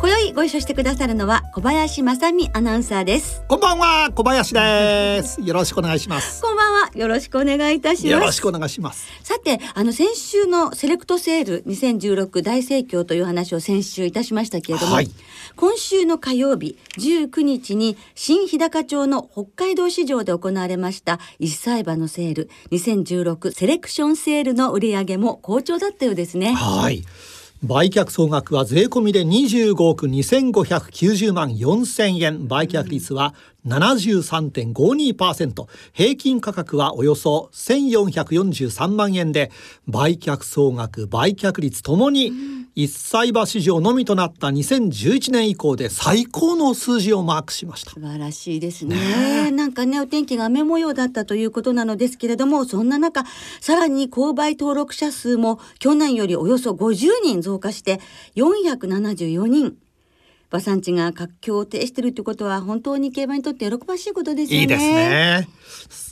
今宵ご一緒してくださるのは小林正美アナウンサーです。こんばんは小林です。よろしくお願いします。こんばんはよろしくお願いいたします。よろしくお願いします。さてあの先週のセレクトセール2016大盛況という話を先週いたしましたけれども、はい。今週の火曜日19日に新日高町の北海道市場で行われました一歳馬のセール2016セレクションセールの売り上げも好調だったようですね。はい売却総額は税込みで25億2590万4000円。売却率は73.52%平均価格はおよそ1443万円で売却総額売却率ともに一歳馬市場のみとなった2011年以降で最高の数字をマークしました。素晴らしいですね。なんかねお天気が雨模様だったということなのですけれどもそんな中さらに購買登録者数も去年よりおよそ50人増加して474人馬産地が活況を呈しているということは本当に競馬にとって喜ばしいことですよね。いいですね。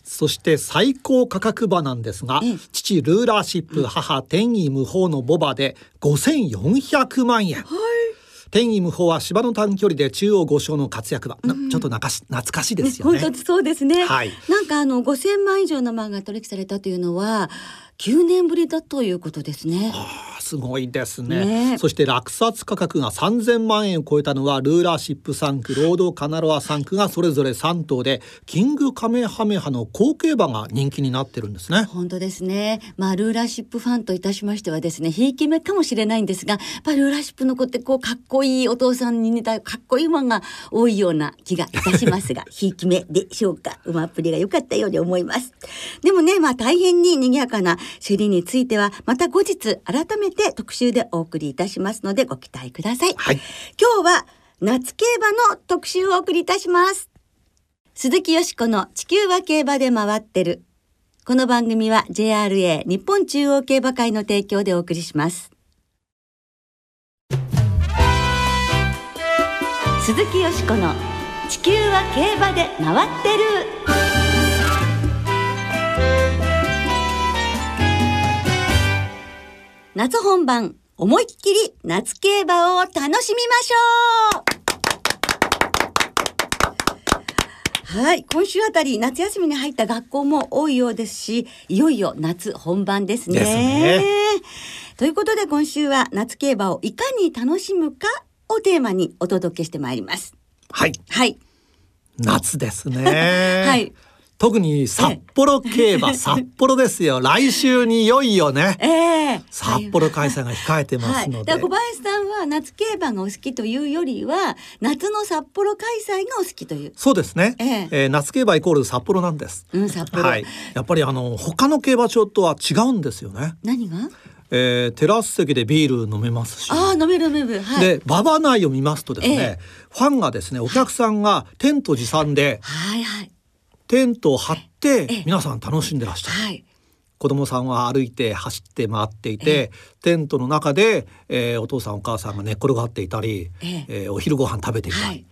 そして最高価格馬なんですが、ええ父ルーラーシップ、母天意無法のボバで5400万円。天意無法は芝の短距離で中央五勝の活躍馬、なちょっとなかし懐かしいですよね。本当そうですね。はいなんかあの5000万以上の漫画が取引されたというのは9年ぶりだということですね。あーすごいですねねそして落札価格が3000万円を超えたのはルーラーシップ3区ロードカナロア3区がそれぞれ3頭でキングカメハメハの後継馬が人気になってるんですね。本当ですね。まあルーラーシップファンといたしましてはですね、ひいき目かもしれないんですが、やっぱルーラーシップの子ってこうかっこいいお父さんに似たかっこいい馬が多いような気がいたしますが、ひいき目でしょうか。馬っぷりが良かったように思います。でもね、まあ大変に賑やかな競りについては、また後日改めて特集でお送りいたしますのでご期待ください。はい今日は夏競馬の特集をお送りいたします。鈴木よしこの地球は競馬で回ってる。この番組は JRA 日本中央競馬会の提供でお送りします。鈴木よしこの地球は競馬で回ってる。夏本番思いっきり夏競馬を楽しみましょうはい今週あたり夏休みに入った学校も多いようですしいよいよ夏本番ですね。ですねということで今週は夏競馬をいかに楽しむかをテーマにお届けしてまいります。はいはい。夏ですね。はい。特に札幌競馬、札幌ですよ。来週にいよいよね。ええ札幌開催が控えてますので。はい、小林さんは夏競馬がお好きというよりは夏の札幌開催がお好きという。そうですね。えええー夏競馬イコール札幌なんです。うん、札幌。はい。やっぱりあの他の競馬場とは違うんですよね。何が？えーテラス席でビール飲めますし。ああ、飲める飲める。はい。で馬場内を見ますとですね、えファンがですねお客さんがテント持参ではいはいテントを張っえて皆さん楽しんでらっしゃる。はい。子供さんは歩いて走って回っていて、テントの中で、えーお父さんお母さんが寝っ転がっていたり、ええーお昼ご飯食べていたり、はい。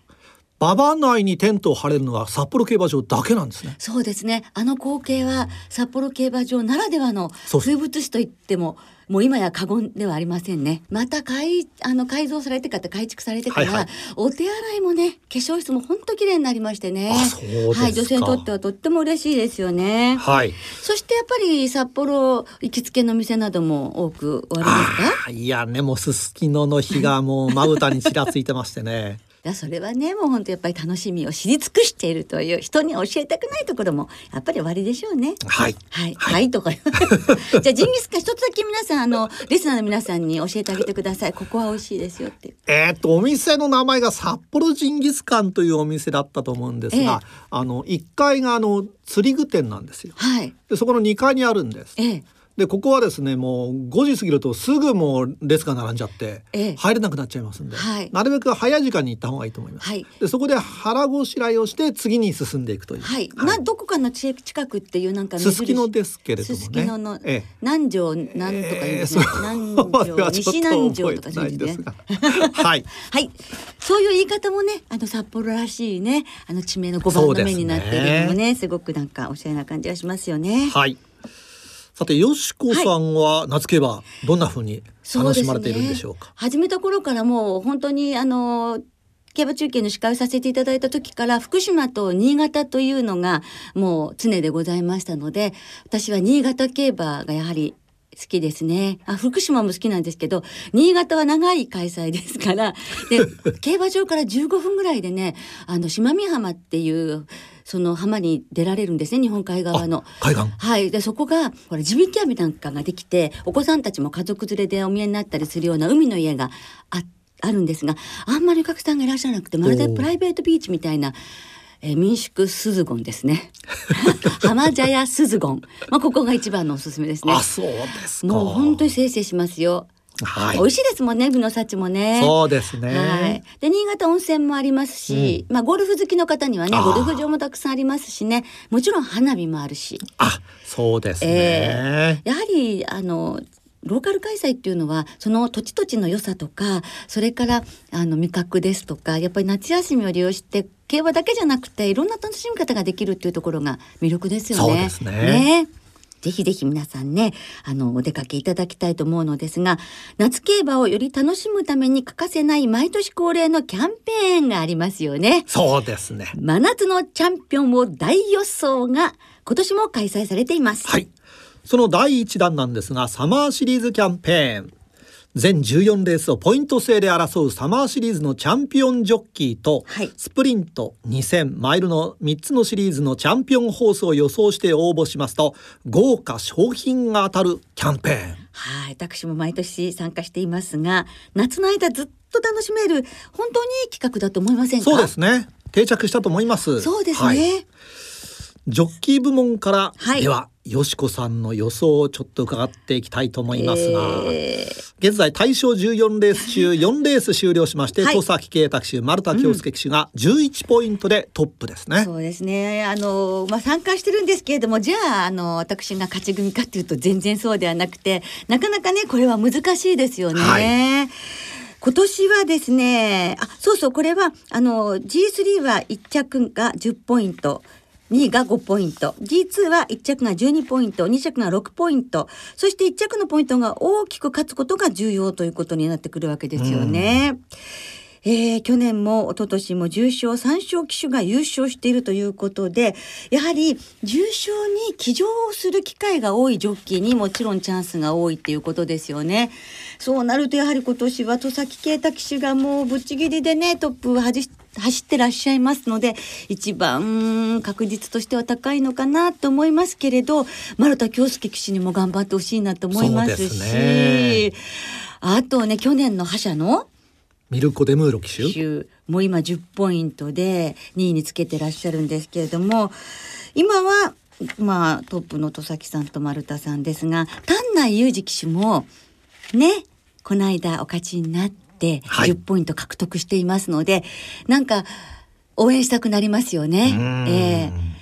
馬場内にテントを張れるのは札幌競馬場だけなんですね。そうですね。あの光景は札幌競馬場ならではの風物詩と言っても。もう今や過言ではありませんね。また改あの改造されてから改築されてから、はいはいお手洗いもね化粧室も本当綺麗になりましてね。はい女性にとってはとっても嬉しいですよね。はい。そしてやっぱり札幌行きつけの店なども多くおありですか？いやねもうすすきのの日がもうまぶたにちらついてましてね。いやそれはねもう本当やっぱり楽しみを知り尽くしているという人に教えたくないところもやっぱり終わりでしょうね。はい。はい、はい、とか。じゃあジンギスカン一つだけ皆さんあのリスナーの皆さんに教えてあげてください。ここは美味しいですよって。えーっとお店の名前が札幌ジンギスカンというお店だったと思うんですが、あの1階があの釣り具店なんですよ。はい。でそこの2階にあるんです。ええ。でここはですねもう5時過ぎるとすぐもう列が並んじゃってええ入れなくなっちゃいますんで、はいなるべく早い時間に行った方がいいと思います。はいでそこで腹ごしらえをして次に進んでいくという。はい、などこかの地近くっていうなんかすすきのですけれどもね。すすきののええ南条なんとかいうね、そ南こ まで条はちょっと西南条とか覚えてないんですねが。はい。はい、そういう言い方もね、あの札幌らしいね、あの地名の五番の目になっているのもね、すごくなんかおしゃれな感じがしますよね。はい。さて、よしこさんは夏競馬どんな風に楽しまれているんでしょうか？始めた頃からもう本当にあの競馬中継の司会をさせていただいた時から福島と新潟というのがもう常でございましたので私は新潟競馬がやはり好きですねあ福島も好きなんですけど新潟は長い開催ですから で競馬場から15分ぐらいでねあの島見浜っていうその浜に出られるんですね日本海側の。海岸？はい、でそこがほら地引き網なんかができてお子さんたちも家族連れでお見えになったりするような海の家がああるんですがあんまりお客さんがいらっしゃらなくてまるでプライベートビーチみたいな、えー民宿スズゴンですね。浜茶屋スズゴン、まあ、ここが一番のおすすめですね。あ、そうですか。もう本当にせいせいしますよ、はい。美味しいですもんね海の幸もね。そうですね。はい、で新潟温泉もありますし、まあゴルフ好きの方にはねゴルフ場もたくさんありますしね。もちろん花火もあるし。あ、そうですね。えやはりあのローカル開催っていうのはその土地土地の良さとかそれからあの味覚ですとかやっぱり夏休みを利用して競馬だけじゃなくていろんな楽しみ方ができるっていうところが魅力ですよね。そうですねぜひぜひ皆さんね、あの、お出かけいただきたいと思うのですが、夏競馬をより楽しむために欠かせない毎年恒例のキャンペーンがありますよね。そうですね。真夏のチャンピオンを大予想が今年も開催されています。はい。その第一弾なんですが、サマーシリーズキャンペーン。全14レースをポイント制で争うサマーシリーズのチャンピオンジョッキーと、はい。スプリント2000マイルの3つのシリーズのチャンピオンホースを予想して応募しますと豪華商品が当たるキャンペーン。はい、私も毎年参加していますが、夏の間ずっと楽しめる本当にいい企画だと思いませんか？そうですね。定着したと思います。そうですね。はい。ジョッキー部門から、はい。ではよしこさんの予想をちょっと伺っていきたいと思いますが、え現在大賞14レース中 4レース終了しまして、はい戸崎圭太騎手丸田恭介騎手が11ポイントでトップですね、そうですね。あのまあ参加してるんですけれども、じゃああの私が勝ち組かっていうと全然そうではなくて、なかなかねこれは難しいですよね。は今年はですね、あ、そうそう、これは、あの、G3 は1着が10ポイント。2位が5ポイント。G2 は1着が12ポイント、2着が6ポイント。そして1着のポイントが大きく勝つことが重要ということになってくるわけですよね。えー去年も一昨年も重賞3勝騎手が優勝しているということでやはり重賞に騎乗する機会が多いジョッキーにもちろんチャンスが多いっていうことですよね。そうなるとやはり今年は戸崎圭太騎手がもうぶっちぎりでねトップを走走ってらっしゃいますので一番確率としては高いのかなと思いますけれど丸田恭介騎手にも頑張ってほしいなと思いますし。ね。あとね去年の覇者の？ミルコ・デムーロ騎手？手もう今10ポイントで2位につけてらっしゃるんですけれども今はまあトップの戸崎さんと丸田さんですが丹内裕二騎手もねこの間お勝ちになってはい。10ポイント獲得していますので、なんか応援したくなりますよね。うん。ええ。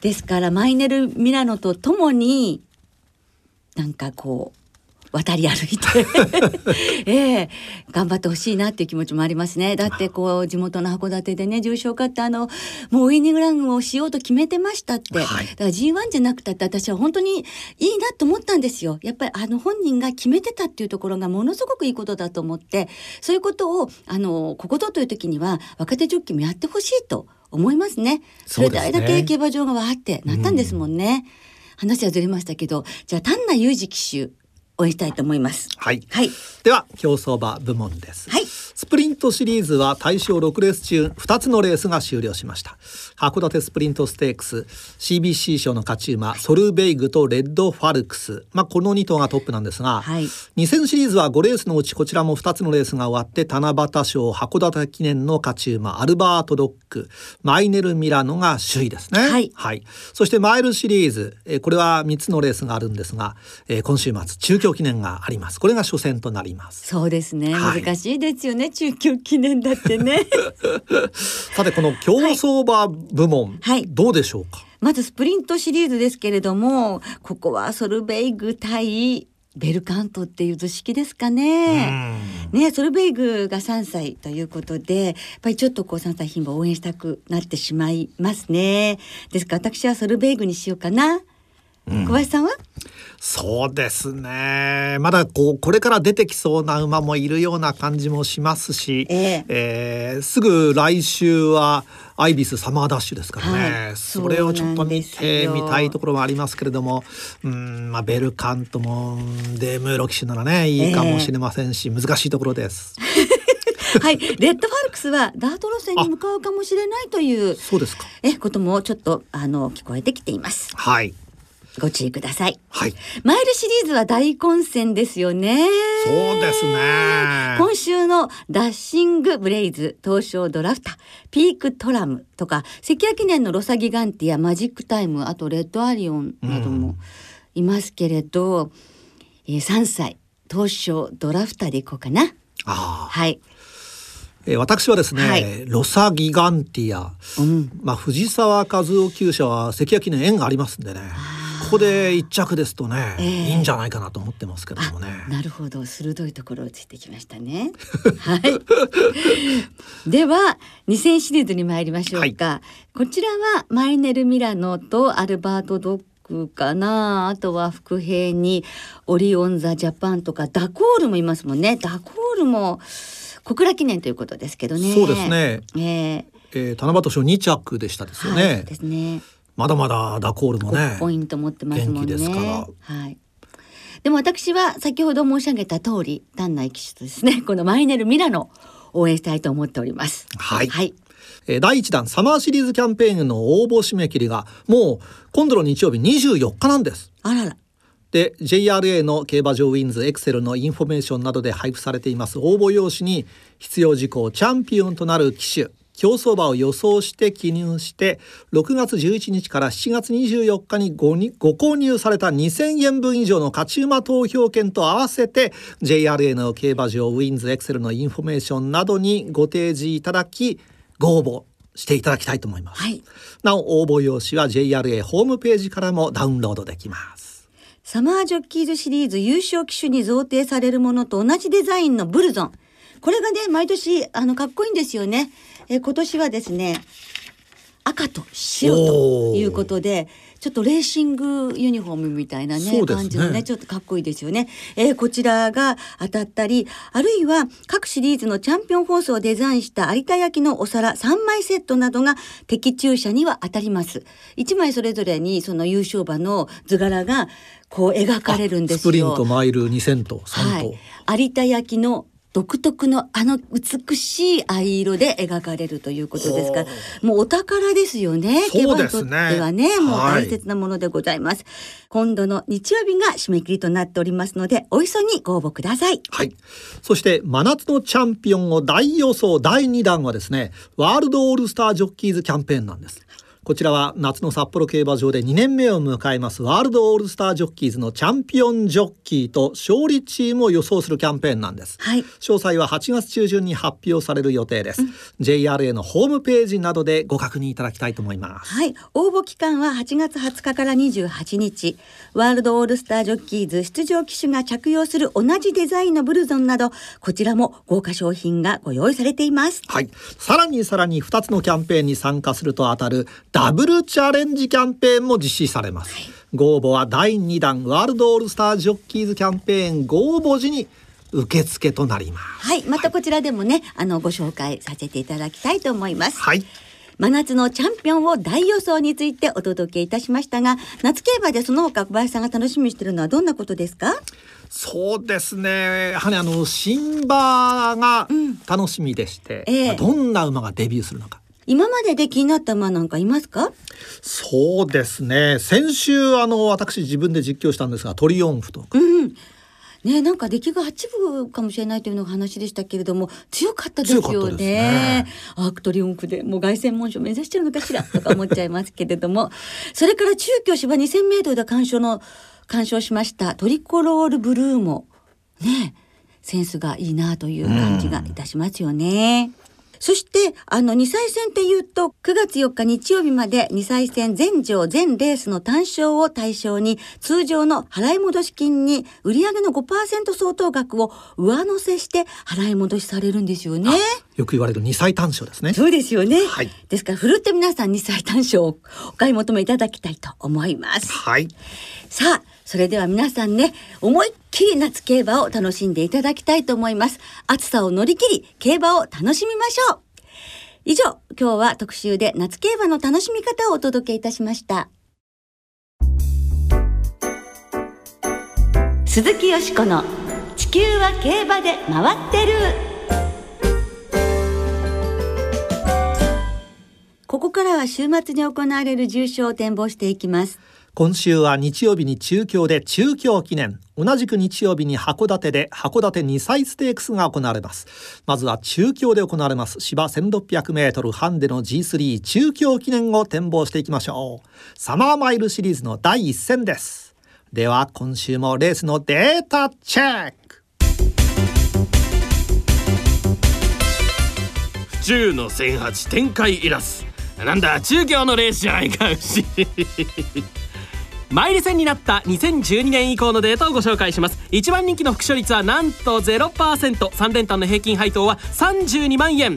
ですからマイネル・ミラノとともになんかこう渡り歩いて。ええ。頑張ってほしいなっていう気持ちもありますね。だってこう地元の函館でね重賞勝ってあのもうウイニングランをしようと決めてましたって、はい。だから G1 じゃなくたって私は本当にいいなと思ったんですよ。やっぱりあの本人が決めてたっていうところがものすごくいいことだと思ってそういうことをあのここぞという時には若手ジョッキーもやってほしいと思いますね。それであれだけ競馬場がわーってなったんですもんね。話はずれましたけどじゃあ丹内裕二騎手応援したいと思います。はい。はい。では競走馬部門です、はいスプリントトシリーズは対象6レース中2つのレースが終了しました。函館スプリントステークス CBC 賞の勝ち馬ソルベイグとレッドファルクス。まあこの2頭がトップなんですが、はい。2000シリーズは5レースのうちこちらも2つのレースが終わって七夕賞函館記念の勝ち馬アルバートドック。マイネル・ミラノが首位ですね。はい。そしてマイルシリーズ、えーこれは3つのレースがあるんですが、えー今週末中京記念があります。これが初戦となります。そうですね、はい。難しいですよね中京記念だってね さてこの競走馬部門、はいどうでしょうか？まずスプリントシリーズですけれどもここはソルベイグ対ベルカントっていう図式ですかね。ねソルベイグが3歳ということでやっぱりちょっとこう3歳牝馬を応援したくなってしまいますね。ですから私はソルベイグにしようかな。小林さんは？そうですね。まだこうこれから出てきそうな馬もいるような感じもしますし、ええ。えーすぐ来週はアイビスサマーダッシュですからね、はい。それをちょっと見てみたいところはありますけれどもうん、まあ、ベルカントもうんデムーロ騎手ならねいいかもしれませんし、難しいところです。はい。レッドファルクスはダート路線に向かうかもしれないというそうですか。えこともちょっとあの聞こえてきています。はいご注意ください。はいマイルシリーズは大混戦ですよね。そうですね今週のダッシングブレイズ東証ドラフターピークトラムとか関谷記念のロサギガンティアマジックタイムあとレッドアリオンなどもいますけれど、えー3歳東証ドラフターでいこうかな。ああはい。えー私はですね、はいロサギガンティアうん。まあ、藤沢和夫厩舎は関谷記念縁がありますんでねここで一着ですとね、ええいいんじゃないかなと思ってますけどもね。なるほど鋭いところをついてきましたね。はい。では2000シリーズに参りましょうか。こちらはマイネル・ミラノとアルバート・ドッグかなあとは副兵にオリオン・ザ・ジャパンとかダコールもいますもんね。ダコールも小倉記念ということですけどね。そうですね。えええー、七夕賞二着でしたですよね。はい、そうですね。まだまだダコールもね。ポイント持ってますもんね。元気ですからはい。でも私は先ほど申し上げた通り、丹内騎手とですね、このマイネル・ミラノを応援したいと思っております。はいはい。えー第一弾サマーシリーズキャンペーンの応募締め切りがもう今度の日曜日24日なんです。あらら。で JRA の競馬場 WINS エクセルのインフォメーションなどで配布されています応募用紙に必要事項チャンピオンとなる騎手競走馬を予想して記入して6月11日から7月24日にごにご購入された2000円分以上の勝ち馬投票券と合わせて JRA の競馬場ウィンズエクセルのインフォメーションなどにご提示いただきご応募していただきたいと思います。はい。なお応募用紙は JRA ホームページからもダウンロードできます。サマージョッキーズシリーズ優勝騎手に贈呈されるものと同じデザインのブルゾン。これがね、毎年、あの、かっこいいんですよね。えー今年はですね、赤と白ということで、ちょっとレーシングユニフォームみたいなね、ね感じのね、ちょっとかっこいいですよね。えーこちらが当たったり、あるいは各シリーズのチャンピオンホースをデザインした有田焼のお皿3枚セットなどが的中者には当たります。1枚それぞれにその優勝馬の図柄がこう描かれるんですよ。スプリントマイル2000と3と、はい、有田焼の独特のあの美しい藍色で描かれるということですからもうお宝ですよね。そうですね。競馬にとってはねもうはい。大切なものでございます、今度の日曜日が締め切りとなっておりますのでお急ぎご応募ください。はい。そして真夏のチャンピオンを大予想第2弾はですね、ワールドオールスタージョッキーズキャンペーンなんです。こちらは夏の札幌競馬場で2年目を迎えますワールドオールスタージョッキーズのチャンピオンジョッキーと勝利チームを予想するキャンペーンなんです。はい詳細は8月中旬に発表される予定です。JRA のホームページなどでご確認いただきたいと思います。はい。応募期間は8月20日から28日。ワールドオールスタージョッキーズ出場機種が着用する同じデザインのブルゾンなど、こちらも豪華商品がご用意されています。はい。さらにさらに2つのキャンペーンに参加すると当たるダブルチャレンジキャンペーンも実施されます。ご応募は第2弾ワールドオールスタージョッキーズキャンペーンご応募時に受付となります。はい。またこちらでもね、あの、ご紹介させていただきたいと思います。はい。真夏のチャンピオンを大予想についてお届けいたしましたが、夏競馬でその他小林さんが楽しみにしているのはどんなことですか？そうですね。やはりあの新馬が楽しみでして、ええどんな馬がデビューするのか今までで気になった馬なんかいますか？そうですね。先週あの私自分で実況したんですがトリオンフとか。うんねなんか出来が八分かもしれないというのが話でしたけれども強かったですよね。ね。アークトリオンフでもう凱旋門賞目指してるのかしら？とか思っちゃいますけれども。それから中京芝2000メートルで鑑賞の鑑賞しましたトリコロールブルーもねセンスがいいなという感じがいたしますよね。そして、あの、2歳戦っていうと、9月4日日曜日まで2歳戦全場全レースの単勝を対象に、通常の払い戻し金に売上の5%相当額を上乗せして払い戻しされるんですよね。よく言われる2歳単勝ですね。そうですよね。はいですから、ふるって皆さん2歳単勝をお買い求めいただきたいと思います。はい。さあ、それでは皆さんね、思いっきり夏競馬を楽しんでいただきたいと思います。暑さを乗り切り、競馬を楽しみましょう。以上、今日は特集で夏競馬の楽しみ方をお届けいたしました。鈴木よしこの地球は競馬で回ってる。ここからは週末に行われる重賞を展望していきます。今週は日曜日に中京で中京記念。同じく日曜日に函館で函館2歳ステークスが行われます。まずは中京で行われます。芝 1600m ハンデの G3 中京記念を展望していきましょう。サマーマイルシリーズの第一戦です。では今週もレースのデータチェック。府中の千八展開いらす。なんだ中京のレースじゃないか。牛マイル戦になった2012年以降のデータをご紹介します。一番人気の副勝率はなんと 0%3 連単の平均配当は32万円。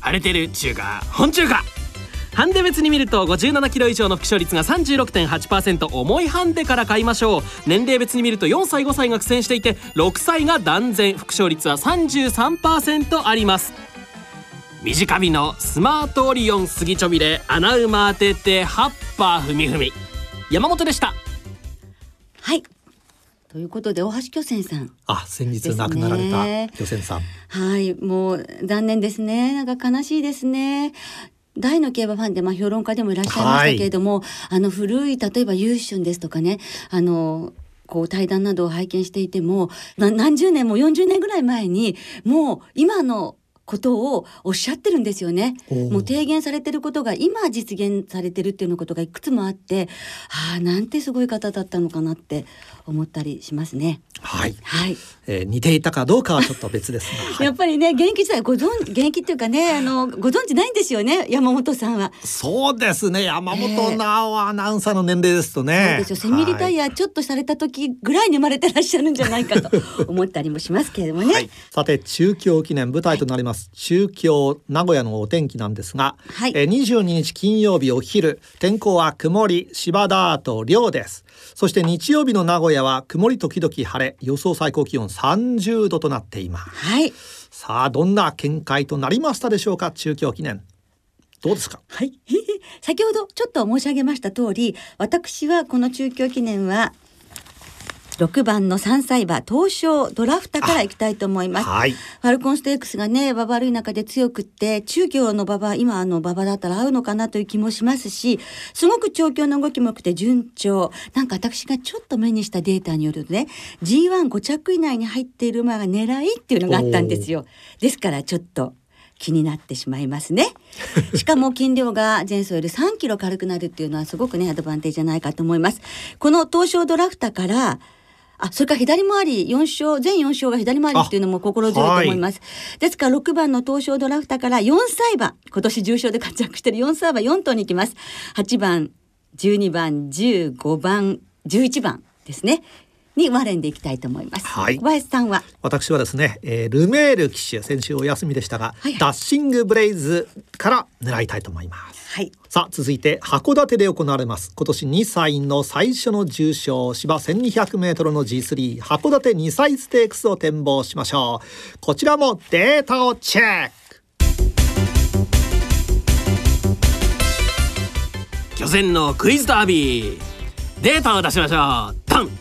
荒れてる中華本中華ハンデ別に見ると57キロ以上の副勝率が36.8%重いハンデから買いましょう。年齢別に見ると4歳5歳が苦戦していて6歳が断然副勝率は33%あります。短火のスマートオリオン杉ちょびれ穴馬当てて葉っぱふみふみ。山本でしたはい。ということで、大橋巨泉さん。あ先日亡くなられた漁船さんはい、もう残念ですね。なんか悲しいですね。大の競馬ファンで、まあ、評論家でもいらっしゃいましたけれども、あの古い例えば優春ですとかねあのこう対談などを拝見していてもな何十年も40年ぐらい前にもう今のことをおっしゃってるんですよね。もう提言されてることが今実現されてるっていうようなことがいくつもあってああなんてすごい方だったのかなって思ったりしますね。はい、はい。えー似ていたかどうかはちょっと別ですが、はい。やっぱりね現役時代ご存現役っていうかねあのご存知ないんですよね山本さんは。そうですね。山本直アナウンサーの年齢ですとね、そうですよ。セミリタはい。イアちょっとされた時ぐらいに生まれてらっしゃるんじゃないかと 思ったりもしますけれどもね。はい、さて中京記念舞台となります、中京名古屋のお天気なんですが、はい。えー22日金曜日お昼天候は曇り芝ダート涼ですそして日曜日の名古屋は曇り時々晴れ予想最高気温30度となっています。はい。さあどんな見解となりましたでしょうか？中京記念。どうですか？はい、先ほどちょっと申し上げました通り私はこの中京記念は6番の3歳馬東証ドラフタからいきたいと思います。はいファルコンステークスがね馬場悪い中で強くって中京の馬場今あの馬場だったら合うのかなという気もしますしすごく調教の動きも良くて順調なんか私がちょっと目にしたデータによるとね G15 着以内に入っている馬が狙いっていうのがあったんですよ。ですからちょっと気になってしまいますね。しかも筋量が前走より3キロ軽くなるっていうのはすごくねアドバンテージじゃないかと思います。この東証ドラフタからあ、それから左回り4勝、全4勝が左回りっていうのも心強いと思います。ですから6番の東証ドラフタから4歳馬、今年重賞で活躍している4歳馬4頭に行きます。8番、12番、15番、11番ですね。にワレンでいきたいと思います。はい。小林さんは？私はですね、えールメール騎手先週お休みでしたが、はいはい。ダッシングブレイズから狙いたいと思います。はい。さあ続いて函館で行われます。今年2歳の最初の重賞芝 1200m の G3 函館2歳ステークスを展望しましょう。こちらもデータをチェック。巨前のクイズダービー。データを出しましょう。ドン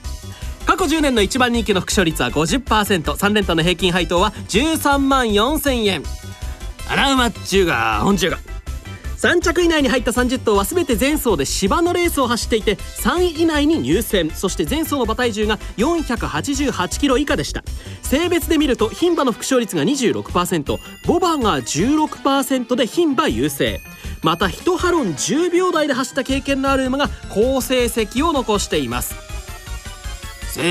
過去10年の一番人気の副賞率は 50%3 連単の平均配当は13万4000円。穴馬っちゅうが本中が。3着以内に入った30頭は全て前走で芝のレースを走っていて3位以内に入選そして前走の馬体重が488キロ以下でした。性別で見ると牝馬の副賞率が26%ボ馬が16%で牝馬優勢。また1ハロン10秒台で走った経験のある馬が好成績を残しています。せ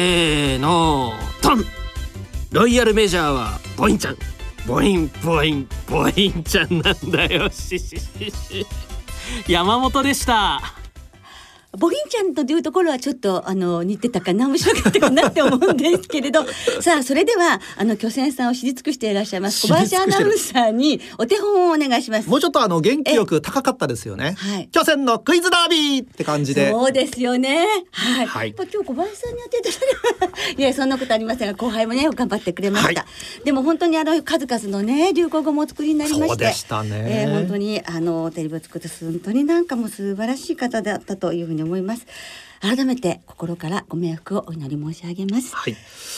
ーのトン。ロイヤルメジャーはボインちゃん。ボインボインボインちゃんなんだよ。しししし山本でした。ボギンちゃんというところはちょっとあの似てたかな面白かったかなって思うんですけれど。さあそれではあの巨泉さんを知り尽くしていらっしゃいます。小林アナウンサーにお手本をお願いします。もうちょっとあの元気よく高かったですよね。はい。巨泉のクイズダービーって感じで。そうですよね。はい、はい。やっぱ今日小林さんに当てていやそんなことありませんが後輩もね頑張ってくれました、はでも本当にあの数々のね流行語もお作りになりまして。そうでしたね。えー本当にあのテレビを作って本当になんかもう素晴らしい方だったというふうに思います。改めて心からご冥福をお祈り申し上げます。はい。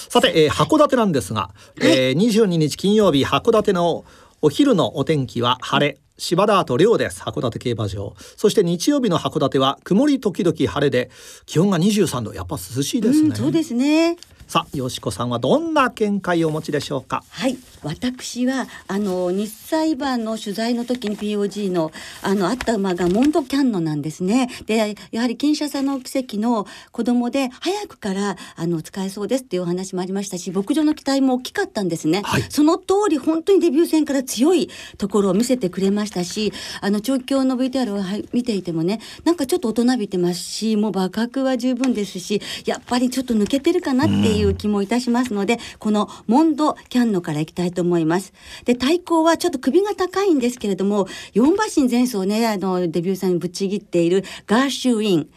さて、えー函館なんですが、えー、22日金曜日函館のお昼のお天気は晴れ。芝田と涼です函館競馬場。そして日曜日の函館は曇り時々晴れで気温が23度。やっぱ涼しいですね、うん、そうですね。さあよしこさんはどんな見解をお持ちでしょうか？はい私はあの日サイバーの取材の時に POG のあのあった馬がモンドキャンノなんですね。でやはり金シャサの奇跡の子供で早くからあの使えそうですっていうお話もありましたし牧場の期待も大きかったんですね、はい。その通り本当にデビュー戦から強いところを見せてくれましたしあの調教の VTR をはい見ていてもねなんかちょっと大人びてますしもう馬格は十分ですしやっぱりちょっと抜けてるかなっていう気もいたしますので、このモンドキャンノからいきたいと思います。で対抗はちょっと首が高いんですけれども4馬身前走ねあのデビュー戦にぶっちぎっているガーシュウィン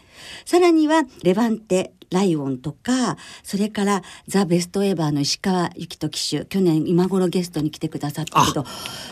さらにはレバンテライオンとかそれからザ・ベストエバーの石川由紀人騎手去年今頃ゲストに来てくださったけど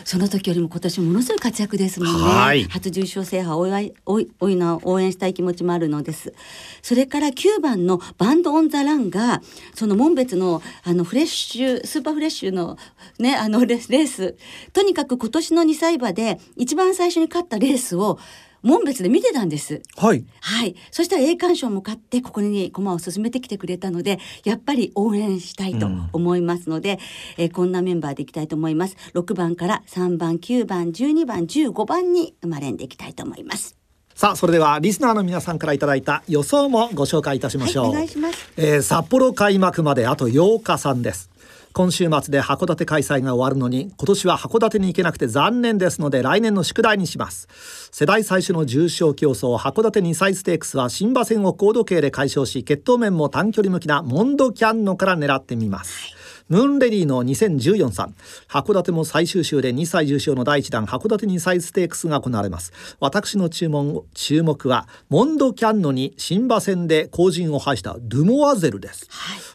その時よりも今年ものすごい活躍ですもんね、はい。初重賞制覇をお祝いおいおいな応援したい気持ちもあるのです。それから9番のバンド・オン・ザ・ランがその門別のあのフレッシュスーパーフレッシュのねあのレースレースとにかく今年の2歳馬で一番最初に勝ったレースを門別で見てたんです。はいはい。そしたら栄冠賞も買って、ここに駒を進めてきてくれたので、やっぱり応援したいと思いますので、えーこんなメンバーでいきたいと思います。6番から3番、9番、12番、15番に生まれんでいきたいと思います。さあそれではリスナーの皆さんからいただいた予想もご紹介いたしましょう、はいお願いしますえー札幌開幕まであと8日さんです今週末で函館開催が終わるのに今年は函館に行けなくて残念ですので来年の宿題にします。世代最初の重賞競争函館2歳ステークスは新馬戦を高度計で解消し血統面も短距離向きなモンドキャンノから狙ってみます、ムーンレディの2014さん。函館も最終週で2歳重賞の第1弾函館2歳ステークスが行われます。私の注文注目はモンドキャンノに新馬戦で後陣を排したドゥモアゼルです、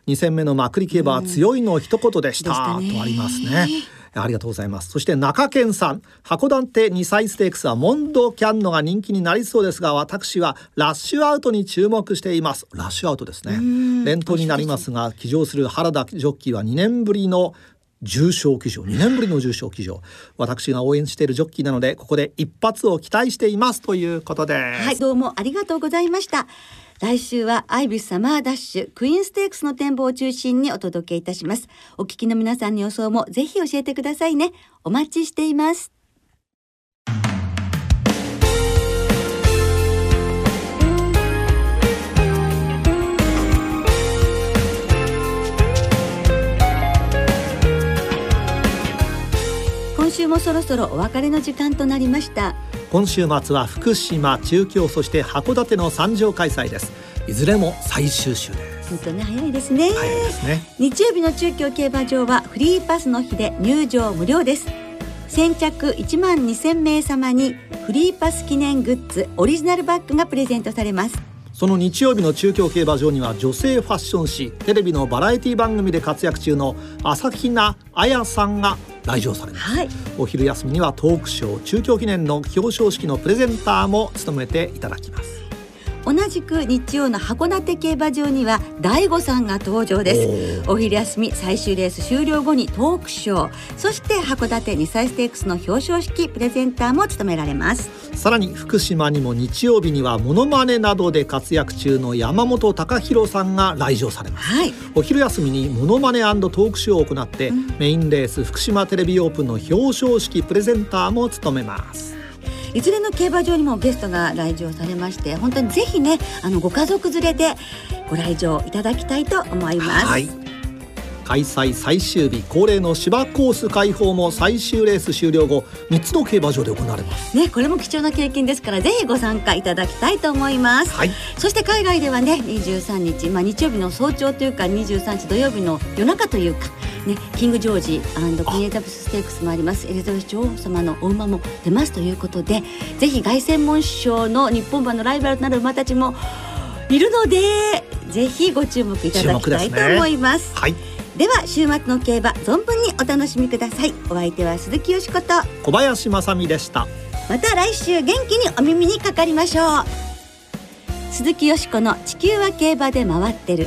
2戦目のまくり競馬は強いの一言でした、でしたね。とありますねありがとうございます。そして中堅さん。函館2歳ステークスはモンドキャンノが人気になりそうですが私はラッシュアウトに注目しています。ラッシュアウトですね。連投になりますが騎乗する原田ジョッキーは2年ぶりの重賞騎乗。2年ぶりの重賞騎乗。私が応援しているジョッキーなのでここで一発を期待しています。ということです、はい、どうもありがとうございました。来週はアイビスサマーダッシュクイーンステークスの展望を中心にお届けいたします。お聞きの皆さんの予想もぜひ教えてくださいね。お待ちしています。週もそろそろお別れの時間となりました。今週末は福島中京そして函館の三条開催です。いずれも最終週です。本当ね早いですね。早いですね。日曜日の中京競馬場はフリーパスの日で入場無料です。先着1万2000名様にフリーパス記念グッズオリジナルバッグがプレゼントされます。その日曜日の中京競馬場には女性ファッション誌テレビのバラエティ番組で活躍中の朝比奈彩さんが来場されます。はい。お昼休みにはトークショー中京記念の表彰式のプレゼンターも務めていただきます同じく日曜の函館競馬場には大悟さんが登場です。お昼休み最終レース終了後にトークショー。そして函館2歳ステークスの表彰式プレゼンターも務められます。さらに福島にも日曜日にはモノマネなどで活躍中の山本隆弘さんが来場されます、はい。お昼休みにモノマネトークショーを行って、メインレース福島テレビオープンの表彰式プレゼンターも務めますいずれの競馬場にもゲストが来場されまして本当にぜひねあのご家族連れでご来場いただきたいと思います、はい。開催最終日恒例の芝コース開放も最終レース終了後3つの競馬場で行われます。ね、これも貴重な経験ですからぜひご参加いただきたいと思います、はい。そして海外ではね23日、まあ、日曜日の早朝というか23日土曜日の夜中というか、ね、キングジョージクイーンエリザベスステークスもあります。エリザベス女王様のお馬も出ますということでぜひ凱旋門賞の日本馬のライバルとなる馬たちもいるのでぜひご注目いただきたいと思います。はい。では週末の競馬存分にお楽しみください。お相手は鈴木よしこと。小林正美でした。また来週元気にお耳にかかりましょう。鈴木よしこの地球は競馬で回ってる